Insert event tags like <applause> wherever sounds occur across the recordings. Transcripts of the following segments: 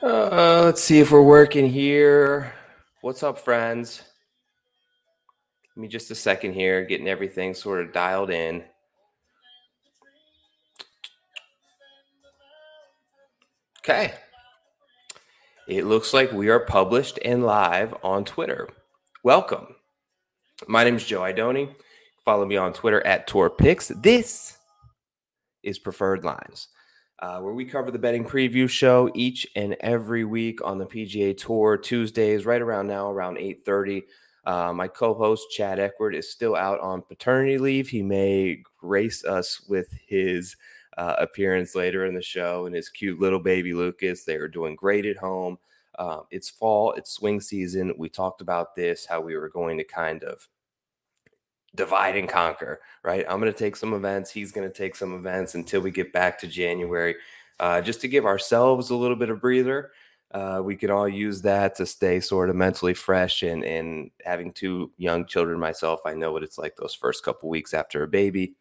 Uh, let's see if we're working here. What's up, friends? Give me just a second here, getting everything sort of dialed in. Okay. It looks like we are published and live on Twitter. Welcome. My name is Joe Idoni. Follow me on Twitter at TourPix. This is Preferred Lines uh, where we cover the betting preview show each and every week on the PGA Tour Tuesdays, right around now, around 8:30. Uh, my co-host Chad Eckward is still out on paternity leave. He may grace us with his uh, appearance later in the show and his cute little baby Lucas. They are doing great at home. Um, it's fall, it's swing season. We talked about this, how we were going to kind of divide and conquer, right? I'm going to take some events. He's going to take some events until we get back to January, uh, just to give ourselves a little bit of breather. Uh, we can all use that to stay sort of mentally fresh and and having two young children myself, I know what it's like those first couple weeks after a baby.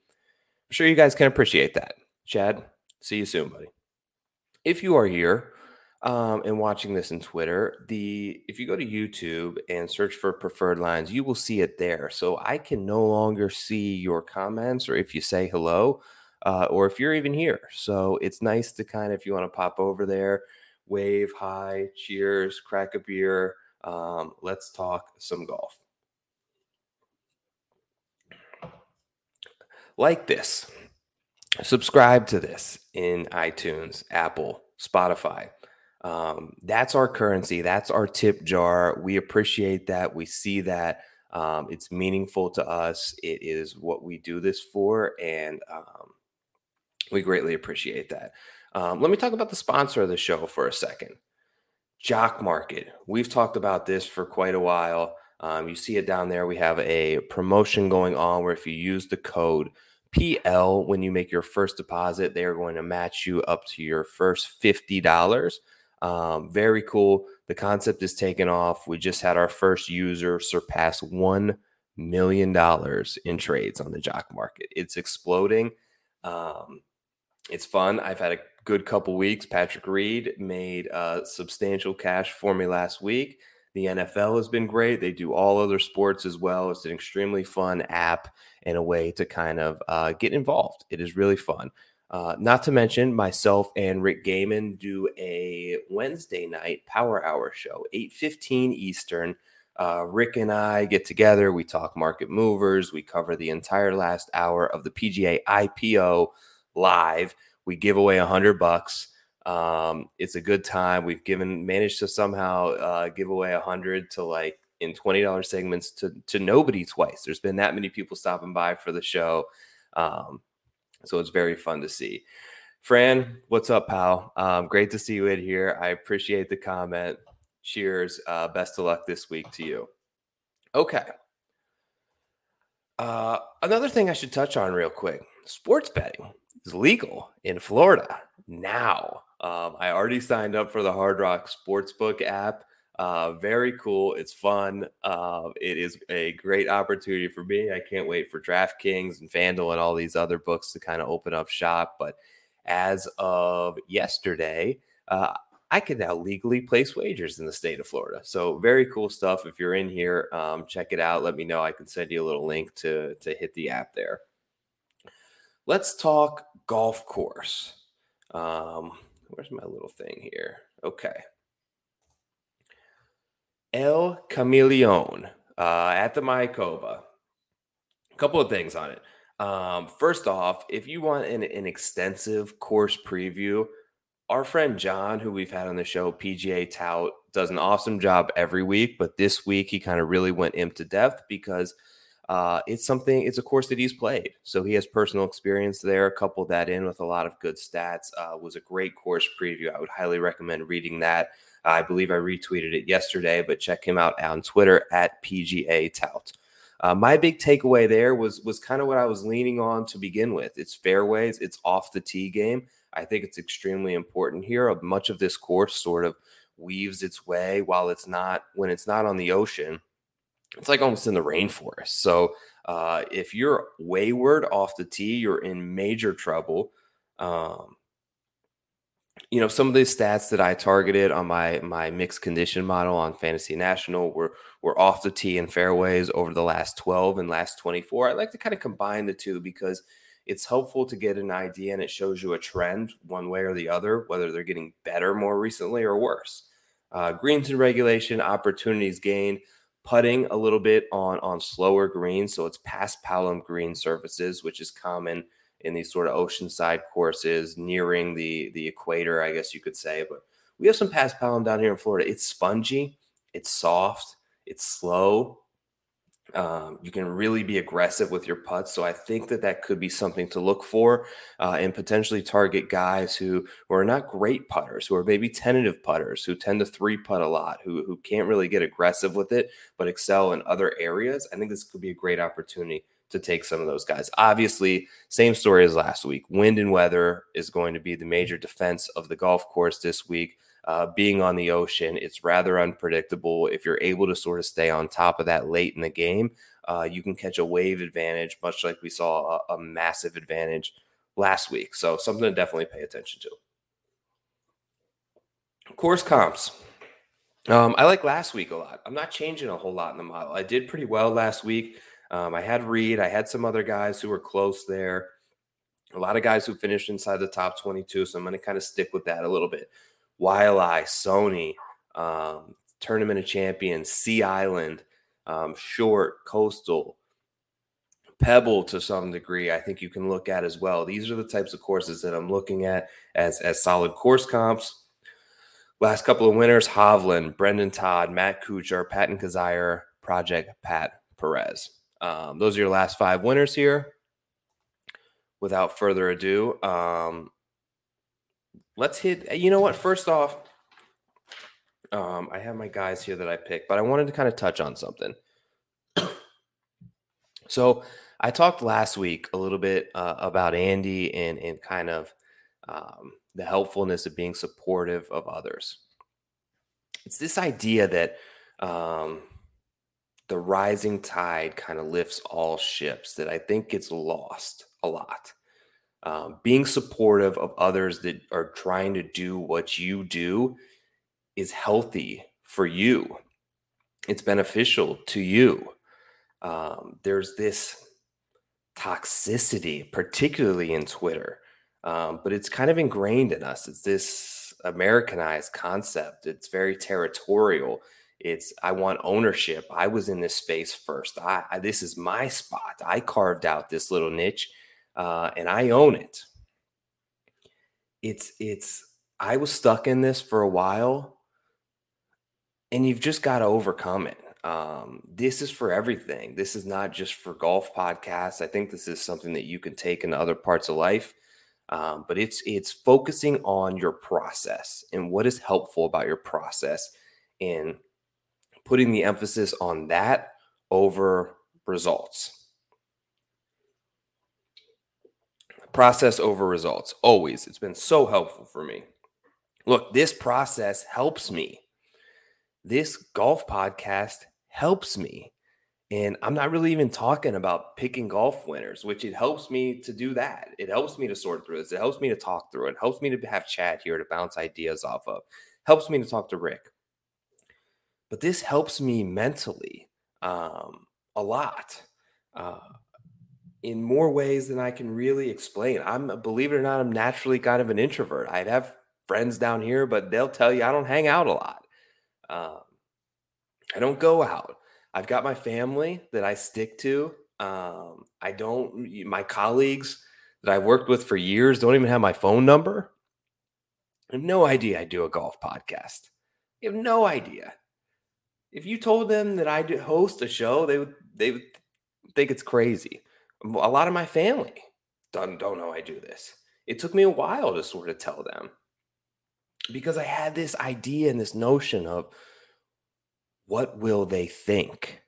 I'm sure you guys can appreciate that. Chad, see you soon, buddy. If you are here um, and watching this in Twitter, the if you go to YouTube and search for preferred lines, you will see it there. So I can no longer see your comments or if you say hello uh, or if you're even here. So it's nice to kind of if you want to pop over there, wave, hi, cheers, crack a beer. Um, let's talk some golf. Like this, subscribe to this in iTunes, Apple, Spotify um, that's our currency. That's our tip jar. We appreciate that. We see that. Um, it's meaningful to us. It is what we do this for. And um, we greatly appreciate that. Um, let me talk about the sponsor of the show for a second Jock Market. We've talked about this for quite a while. Um, you see it down there. We have a promotion going on where if you use the code PL when you make your first deposit, they are going to match you up to your first $50. Um, very cool. The concept is taken off. We just had our first user surpass $1 million in trades on the jock market. It's exploding. Um, it's fun. I've had a good couple weeks. Patrick Reed made uh, substantial cash for me last week. The NFL has been great. They do all other sports as well. It's an extremely fun app and a way to kind of uh, get involved. It is really fun. Uh, not to mention, myself and Rick Gehman do a Wednesday night Power Hour show, 8:15 Eastern. Uh, Rick and I get together. We talk market movers. We cover the entire last hour of the PGA IPO live. We give away a hundred bucks. Um, it's a good time. We've given managed to somehow uh, give away a hundred to like in twenty dollars segments to to nobody twice. There's been that many people stopping by for the show. Um, so it's very fun to see. Fran, what's up, pal? Um, great to see you in here. I appreciate the comment. Cheers. Uh, best of luck this week to you. Okay. Uh, another thing I should touch on real quick sports betting is legal in Florida now. Um, I already signed up for the Hard Rock Sportsbook app. Uh, very cool. It's fun. Uh, it is a great opportunity for me. I can't wait for DraftKings and FanDuel and all these other books to kind of open up shop. But as of yesterday, uh, I can now legally place wagers in the state of Florida. So very cool stuff. If you're in here, um, check it out. Let me know. I can send you a little link to to hit the app there. Let's talk golf course. Um, where's my little thing here? Okay. El Camaleon uh, at the Mayakoba. A couple of things on it. Um, first off, if you want an, an, extensive course preview, our friend John, who we've had on the show, PGA Tout, does an awesome job every week. But this week, he kind of really went into depth because uh, it's something, it's a course that he's played. So he has personal experience there. Couple that in with a lot of good stats. Uh, was a great course preview. I would highly recommend reading that. I believe I retweeted it yesterday, but check him out on Twitter at PGA Tout. Uh, my big takeaway there was was kind of what I was leaning on to begin with. It's fairways, it's off the tee game. I think it's extremely important here. Much of this course sort of weaves its way while it's not when it's not on the ocean. It's like almost in the rainforest. So uh, if you're wayward off the tee, you're in major trouble. Um, you know, some of the stats that I targeted on my my mixed condition model on Fantasy National were were off the tee and fairways over the last 12 and last 24. I like to kind of combine the two because it's helpful to get an idea and it shows you a trend one way or the other, whether they're getting better more recently or worse. Uh, greens in regulation, opportunities gained, putting a little bit on on slower greens, so it's paspalum green surfaces, which is common in these sort of oceanside courses nearing the the equator, I guess you could say. But we have some past paspalum down here in Florida. It's spongy, it's soft, it's slow. Um, you can really be aggressive with your putts. So I think that that could be something to look for uh, and potentially target guys who, who are not great putters, who are maybe tentative putters, who tend to three putt a lot, who, who can't really get aggressive with it, but excel in other areas. I think this could be a great opportunity to take some of those guys. Obviously, same story as last week. Wind and weather is going to be the major defense of the golf course this week. Uh, being on the ocean, it's rather unpredictable. If you're able to sort of stay on top of that late in the game, uh, you can catch a wave advantage, much like we saw a, a massive advantage last week. So, something to definitely pay attention to. Course comps. Um, I like last week a lot. I'm not changing a whole lot in the model. I did pretty well last week. Um, I had Reed, I had some other guys who were close there. A lot of guys who finished inside the top 22. So I'm going to kind of stick with that a little bit. Waialae, Sony, um, Tournament of Champions, Sea Island, um, Short, Coastal, Pebble to some degree, I think you can look at as well. These are the types of courses that I'm looking at as, as solid course comps. Last couple of winners Hovland, Brendan Todd, Matt Kuchar, Patton Kizzire, Project Pat Perez. Um, those are your last five winners here. Without further ado, um, let's hit. You know what? First off, um, I have my guys here that I picked, but I wanted to kind of touch on something. <clears throat> so I talked last week a little bit uh, about Andy and and kind of um, the helpfulness of being supportive of others. It's this idea that um, the rising tide kind of lifts all ships that I think gets lost a lot. Um, being supportive of others that are trying to do what you do is healthy for you. It's beneficial to you. Um, there's this toxicity, particularly in Twitter, um, but it's kind of ingrained in us. It's this Americanized concept. It's very territorial. It's I want ownership. I was in this space first. I, I this is my spot. I carved out this little niche, uh, and I own it. It's it's I was stuck in this for a while, and you've just got to overcome it. Um, this is for everything. This is not just for golf podcasts. I think this is something that you can take into other parts of life. Um, but it's it's focusing on your process and what is helpful about your process and putting the emphasis on that over results. Process over results. Always. It's been so helpful for me. Look, this process helps me. This golf podcast helps me. And I'm not really even talking about picking golf winners, which it helps me to do that. It helps me to sort through this. It helps me to talk through it. it helps me to have Chad here to bounce ideas off of. It Helps me to talk to Rick but this helps me mentally um, a lot uh, in more ways than I can really explain. I'm, believe it or not, I'm naturally kind of an introvert. I have friends down here, but they'll tell you I don't hang out a lot. Um, I don't go out. I've got my family that I stick to. Um, I don't, my colleagues that I've worked with for years don't even have my phone number. I have no idea I do a golf podcast. You have no idea if you told them that I host a show, they would they would think it's crazy. A lot of my family don't don't know I do this. It took me a while to sort of tell them because I had this idea and this notion of what will they think,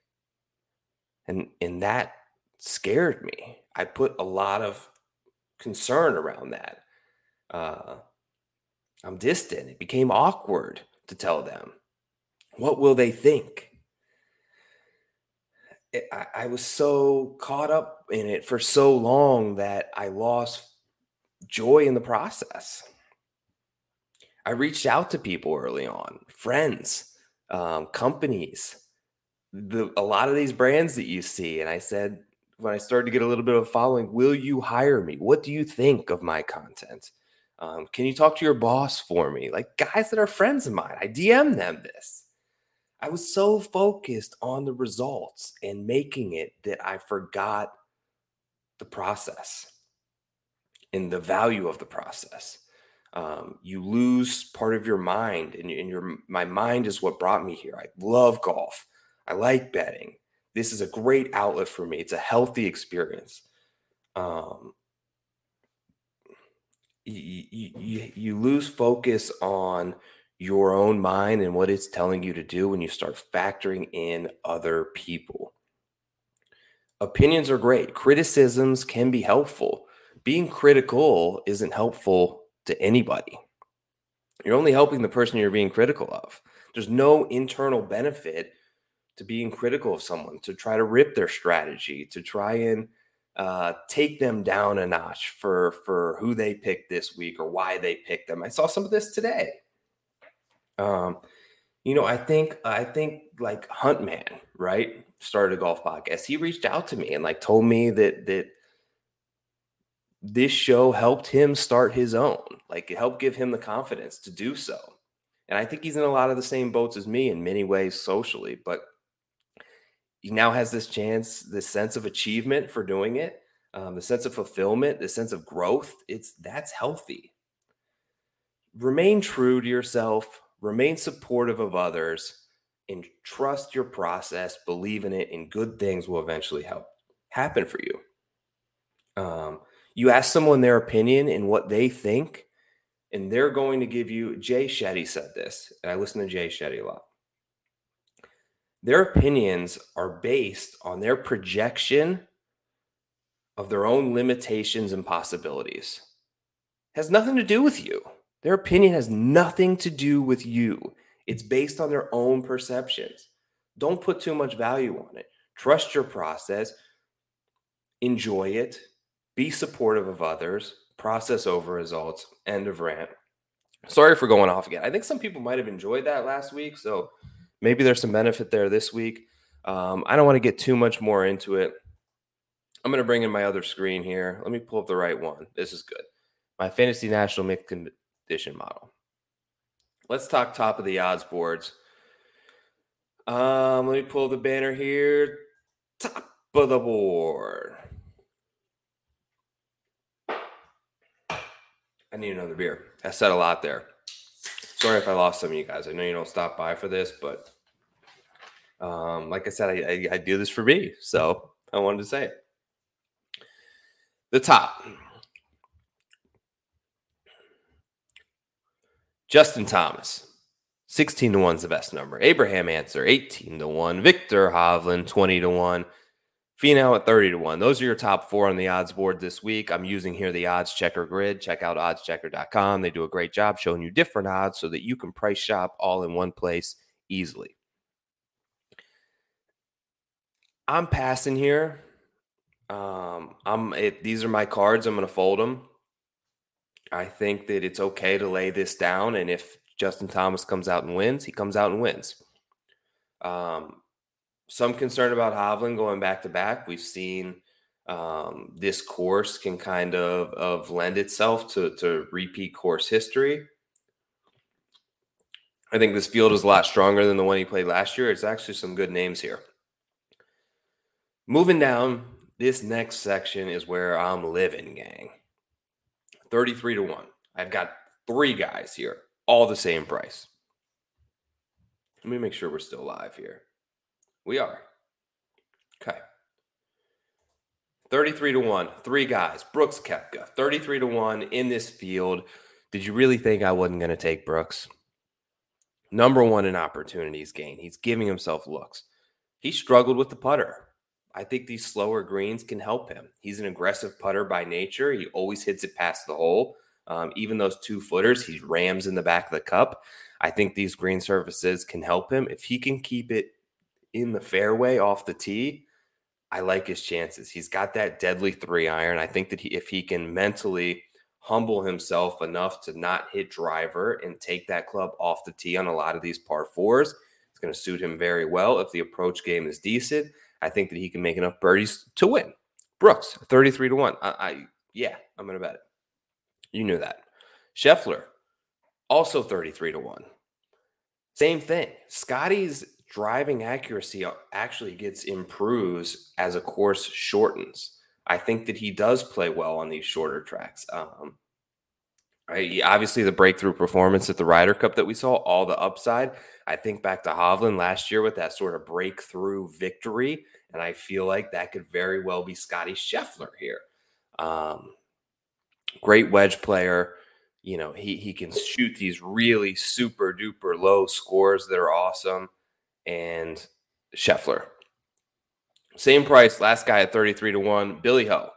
and and that scared me. I put a lot of concern around that. Uh, I'm distant. It became awkward to tell them what will they think? It, I, I was so caught up in it for so long that I lost joy in the process. I reached out to people early on, friends, um, companies, the a lot of these brands that you see, and I said when I started to get a little bit of following, will you hire me? What do you think of my content? Um, can you talk to your boss for me? Like guys that are friends of mine, I DM them this. I was so focused on the results and making it that I forgot the process and the value of the process. Um, you lose part of your mind, and, and your my mind is what brought me here. I love golf. I like betting. This is a great outlet for me. It's a healthy experience. Um, you, you, you lose focus on your own mind and what it's telling you to do when you start factoring in other people. Opinions are great, criticisms can be helpful. Being critical isn't helpful to anybody. You're only helping the person you're being critical of. There's no internal benefit to being critical of someone, to try to rip their strategy, to try and uh, take them down a notch for for who they picked this week or why they picked them. I saw some of this today. Um, you know, I think I think like Huntman, right, started a golf podcast. He reached out to me and like told me that that this show helped him start his own. Like it helped give him the confidence to do so. And I think he's in a lot of the same boats as me in many ways socially, but he now has this chance, this sense of achievement for doing it, um, the sense of fulfillment, the sense of growth. It's that's healthy. Remain true to yourself, remain supportive of others, and trust your process, believe in it, and good things will eventually help happen for you. Um, you ask someone their opinion and what they think, and they're going to give you. Jay Shetty said this, and I listen to Jay Shetty a lot their opinions are based on their projection of their own limitations and possibilities. It has nothing to do with you. Their opinion has nothing to do with you. It's based on their own perceptions. Don't put too much value on it. Trust your process, enjoy it, be supportive of others, process over results. End of rant. Sorry for going off again. I think some people might have enjoyed that last week. So maybe there's some benefit there this week. Um, I don't want to get too much more into it. I'm going to bring in my other screen here. Let me pull up the right one. This is good. My fantasy national mix model. Let's talk top of the odds boards. Um, let me pull the banner here. Top of the board. I need another beer. I said a lot there. Sorry if I lost some of you guys. I know you don't stop by for this, but um, like I said, I, I, I do this for me, so I wanted to say it. The top. Justin Thomas, 16 to 1 is the best number. Abraham Ancer, 18 to 1. Viktor Hovland, 20 to 1. Finau at 30 to 1. Those are your top four on the odds board this week. I'm using here the odds checker grid. Check out oddschecker.com. They do a great job showing you different odds so that you can price shop all in one place easily. I'm passing here. Um, I'm it, these are my cards. I'm going to fold them. I think that it's okay to lay this down, and if Justin Thomas comes out and wins, he comes out and wins. Um, some concern about Hovland going back to back. We've seen um, this course can kind of, of lend itself to, to repeat course history. I think this field is a lot stronger than the one he played last year. It's actually some good names here. Moving down, this next section is where I'm living, gang. 33 to 1. I've got three guys here, all the same price. Let me make sure we're still live here. We are. Okay. 33 to 1. Three guys. Brooks Koepka. 33 to 1 in this field. Did you really think I wasn't going to take Brooks? Number one in opportunities gain. He's giving himself looks. He struggled with the putter. I think these slower greens can help him. He's an aggressive putter by nature. He always hits it past the hole. Um, even those two footers, he rams in the back of the cup. I think these green surfaces can help him. If he can keep it in the fairway off the tee, I like his chances. He's got that deadly three iron. I think that he, if he can mentally humble himself enough to not hit driver and take that club off the tee on a lot of these par fours. It's going to suit him very well if the approach game is decent. I think that he can make enough birdies to win. Brooks, 33 to 1. I, I yeah, I'm to bet it. You knew that. Scheffler, also 33 to 1. Same thing. Scotty's driving accuracy actually gets improves as a course shortens. I think that he does play well on these shorter tracks. Um, Obviously, the breakthrough performance at the Ryder Cup that we saw, all the upside. I think back to Hovland last year with that sort of breakthrough victory, and I feel like that could very well be Scotty Scheffler here. Um, great wedge player. You know, he he can shoot these really super duper low scores that are awesome. And Scheffler, same price, last guy at 33 to 1, Billy Ho.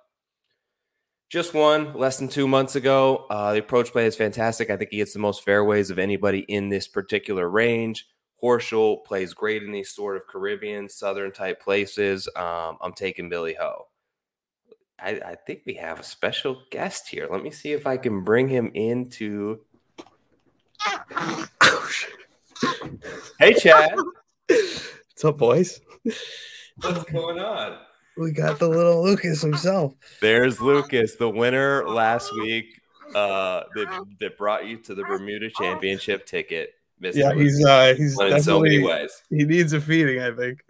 Just won less than two months ago. Uh, the approach play is fantastic. I think he hits the most fairways of anybody in this particular range. Horschel plays great in these sort of Caribbean, Southern type places. Um, I'm taking Billy Ho. I, I, think we have a special guest here. Let me see if I can bring him into. hey, Chad. <laughs> What's up, boys? What's going on? We got the little Lucas himself. There's Lucas, the winner last week uh, that, that brought you to the Bermuda Championship ticket. Mr. Yeah, he's uh, he's in so many ways. He needs a feeding, I think.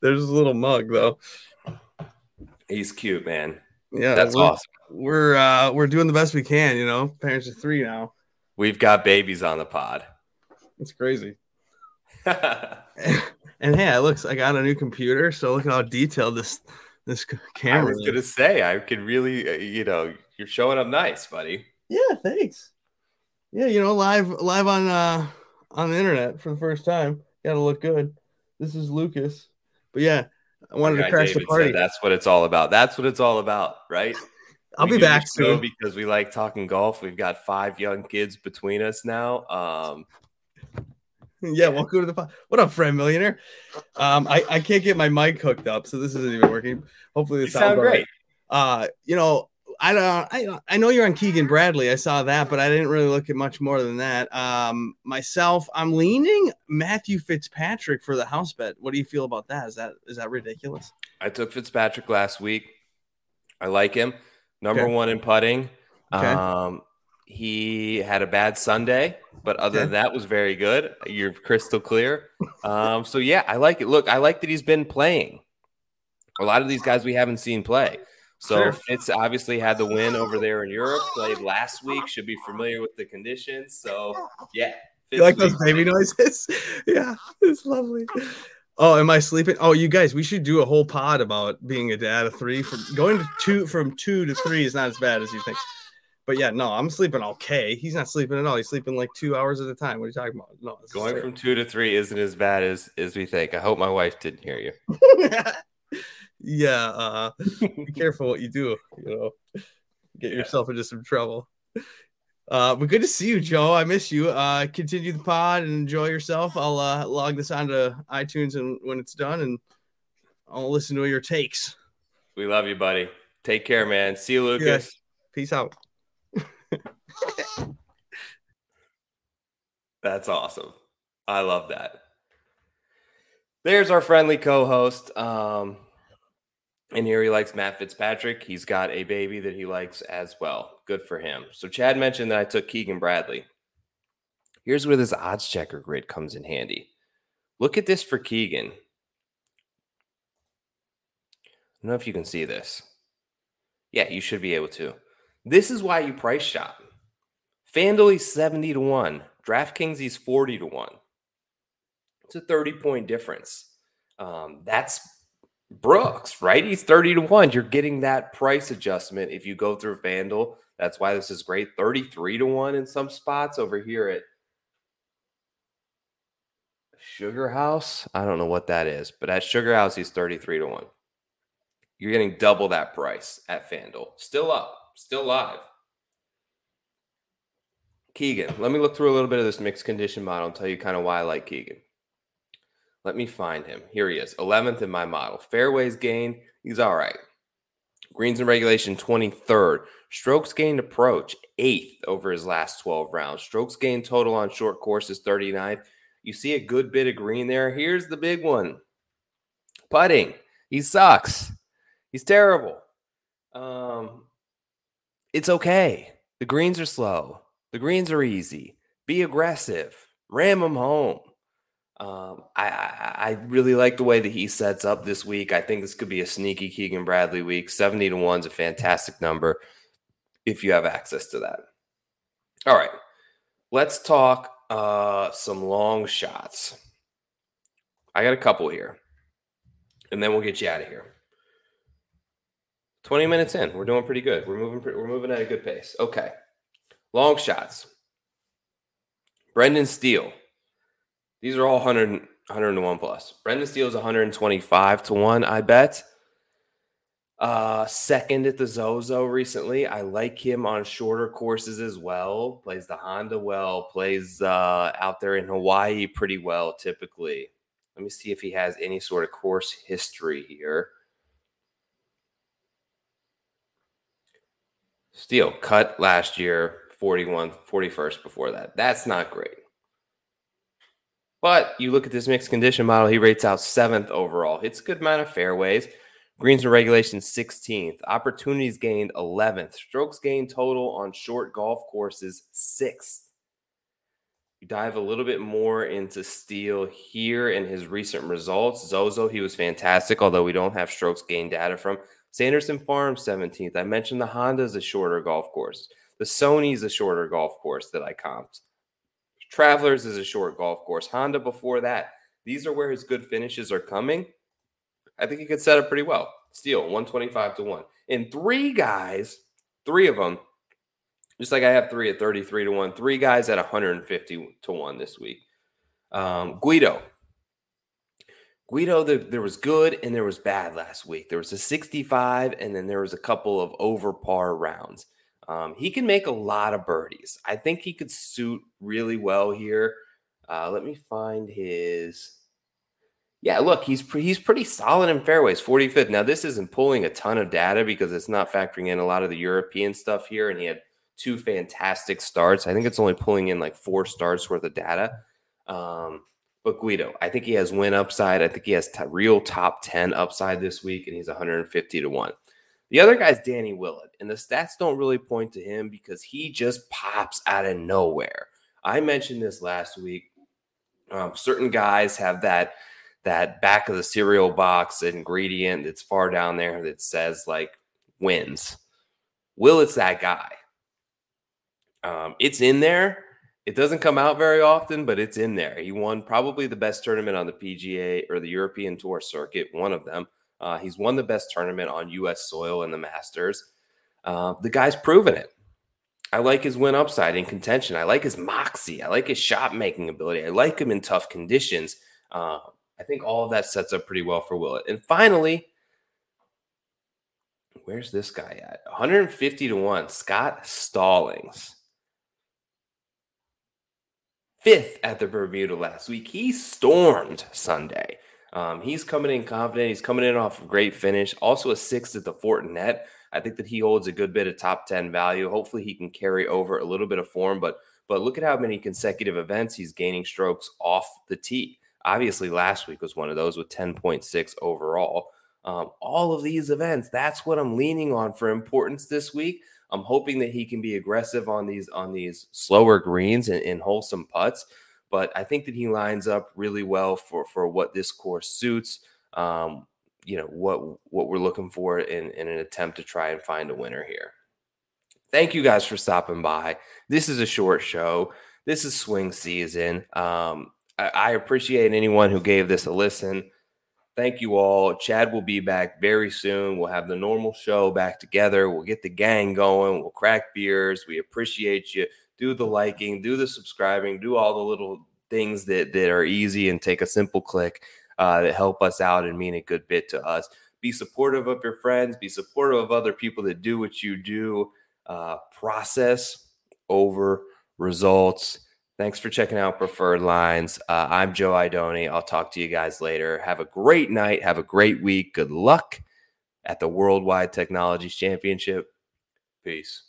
There's a little mug though. He's cute, man. Yeah, that's we're, awesome. We're uh, we're doing the best we can. You know, parents of three now. We've got babies on the pod. It's crazy. <laughs> And hey, I looks I got a new computer, so look at how detailed this this camera. <laughs> I was gonna say I could really, uh, you know, you're showing up nice, buddy. Yeah, thanks. Yeah, you know, live live on uh on the internet for the first time. Got to look good. This is Lucas, but yeah, I wanted to crash David the party. That's what it's all about. That's what it's all about, right? I'll we be back soon because we like talking golf. We've got five young kids between us now. Um, <laughs> yeah, welcome to the pod. What up, friend millionaire? Um, I, I can't get my mic hooked up, so this isn't even working. Hopefully, this sounds great. Right. Uh, you know, I don't, I, I know you're on Keegan Bradley. I saw that, but I didn't really look at much more than that. Um, myself, I'm leaning Matthew Fitzpatrick for the house bet. What do you feel about that? Is that is that ridiculous? I took Fitzpatrick last week. I like him. Number okay. one in putting. Okay. Um, he had a bad Sunday, but other than that, was very good. You're crystal clear. Um, so yeah, I like it. Look, I like that he's been playing. A lot of these guys we haven't seen play. So sure. Fitz obviously had the win over there in Europe. Played last week. Should be familiar with the conditions. So yeah. Fitz you like those baby noises? <laughs> yeah, it's lovely. Oh, am I sleeping? Oh, you guys, we should do a whole pod about being a dad of three. From going to two from two to three is not as bad as you think. But yeah, no, I'm sleeping okay. He's not sleeping at all. He's sleeping like two hours at a time. What are you talking about? No, going from two to three isn't as bad as as we think. I hope my wife didn't hear you. <laughs> yeah, uh, be careful what you do. You know, get yeah. yourself into some trouble. Uh, but good to see you, Joe. I miss you. Uh, continue the pod and enjoy yourself. I'll uh, log this onto iTunes and when it's done, and I'll listen to your takes. We love you, buddy. Take care, man. See you, Lucas. Yes. Peace out. <laughs> That's awesome. I love that. There's our friendly co-host. Um, and here he likes Matt Fitzpatrick. He's got a baby that he likes as well. Good for him. So Chad mentioned that I took Keegan Bradley. Here's where this odds checker grid comes in handy. Look at this for Keegan. I don't know if you can see this. Yeah, you should be able to. This is why you price shop. FanDuel is 70 to 1. DraftKings he's 40 to 1. It's a 30 point difference. Um, that's Brooks, right? He's 30 to 1. You're getting that price adjustment if you go through FanDuel. That's why this is great. 33 to 1 in some spots over here at Sugar House. I don't know what that is, but at Sugar House, he's 33 to 1. You're getting double that price at FanDuel. Still up, still live. Keegan, let me look through a little bit of this mixed condition model and tell you kind of why I like Keegan. Let me find him. Here he is, 11th in my model. Fairways gain, he's all right. Greens and regulation 23rd. Strokes gained approach, eighth over his last 12 rounds. Strokes gained total on short courses, 39th. You see a good bit of green there. Here's the big one putting. He sucks. He's terrible. Um, it's okay. The greens are slow. The greens are easy. Be aggressive. Ram them home. Um, I, I, I really like the way that he sets up this week. I think this could be a sneaky Keegan Bradley week. 70 to 1 is a fantastic number if you have access to that. All right. Let's talk uh, some long shots. I got a couple here. And then we'll get you out of here. 20 minutes in. We're doing pretty good. We're moving we're moving at a good pace. Okay. Long shots. Brendan Steele. These are all 100, 100 to 1 plus. Brendan Steele is 125 to 1, I bet. Uh, second at the Zozo recently. I like him on shorter courses as well. Plays the Honda well, plays uh, out there in Hawaii pretty well typically. Let me see if he has any sort of course history here. Steele cut last year, 41, 41st before that. That's not great. But you look at this mixed condition model, he rates out seventh overall. Hits a good amount of fairways. Greens and regulation 16th. Opportunities gained 11th. Strokes gained total on short golf courses 6th. You dive a little bit more into Steele here in his recent results. Zozo, he was fantastic, although we don't have strokes gained data from. Sanderson Farm 17th. I mentioned the Honda is a shorter golf course. The Sony is a shorter golf course that I comped. Travelers is a short golf course. Honda before that. These are where his good finishes are coming. I think he could set up pretty well. Steele, 125 to 1. And three guys, three of them, just like I have three at 33 to 1, three guys at 150 to 1 this week. Um, Guido. Guido, the, there was good and there was bad last week. There was a 65, and then there was a couple of over par rounds. Um, he can make a lot of birdies. I think he could suit really well here. Uh, let me find his. Yeah, look, he's pre- he's pretty solid in fairways, 45th. Now this isn't pulling a ton of data because it's not factoring in a lot of the European stuff here, and he had two fantastic starts. I think it's only pulling in like four starts worth of data. Um, but Guido, I think he has win upside. I think he has t- real top 10 upside this week, and he's 150 to 1. The other guy's Danny Willett, and the stats don't really point to him because he just pops out of nowhere. I mentioned this last week. Um, certain guys have that that back of the cereal box ingredient that's far down there that says like wins. Willett's that guy. Um, it's in there. It doesn't come out very often, but it's in there. He won probably the best tournament on the PGA or the European Tour circuit, one of them. Uh, he's won the best tournament on U.S. soil in the Masters. Uh, the guy's proven it. I like his win upside in contention. I like his moxie. I like his shot making ability. I like him in tough conditions. Uh, I think all of that sets up pretty well for Willett. And finally, where's this guy at? 150 to 1, Scott Stallings. Fifth at the Bermuda last week. He stormed Sunday. Um, he's coming in confident. He's coming in off a great finish. Also a sixth at the Fortinet. I think that he holds a good bit of top 10 value. Hopefully he can carry over a little bit of form, but but look at how many consecutive events he's gaining strokes off the tee. Obviously, last week was one of those with 10.6 overall. Um, all of these events, that's what I'm leaning on for importance this week. I'm hoping that he can be aggressive on these on these slower greens and, and wholesome putts but I think that he lines up really well for for what this course suits. Um, you know what what we're looking for in, in an attempt to try and find a winner here. Thank you guys for stopping by. This is a short show. This is swing season. Um, I, I appreciate anyone who gave this a listen. Thank you all. Chad will be back very soon. We'll have the normal show back together. We'll get the gang going. We'll crack beers. We appreciate you do the liking, do the subscribing, do all the little things that that are easy and take a simple click uh, that help us out and mean a good bit to us. Be supportive of your friends. Be supportive of other people that do what you do. Uh, process over results. Thanks for checking out Preferred Lines. Uh, I'm Joe Idoni. I'll talk to you guys later. Have a great night. Have a great week. Good luck at the Worldwide Technologies Championship. Peace.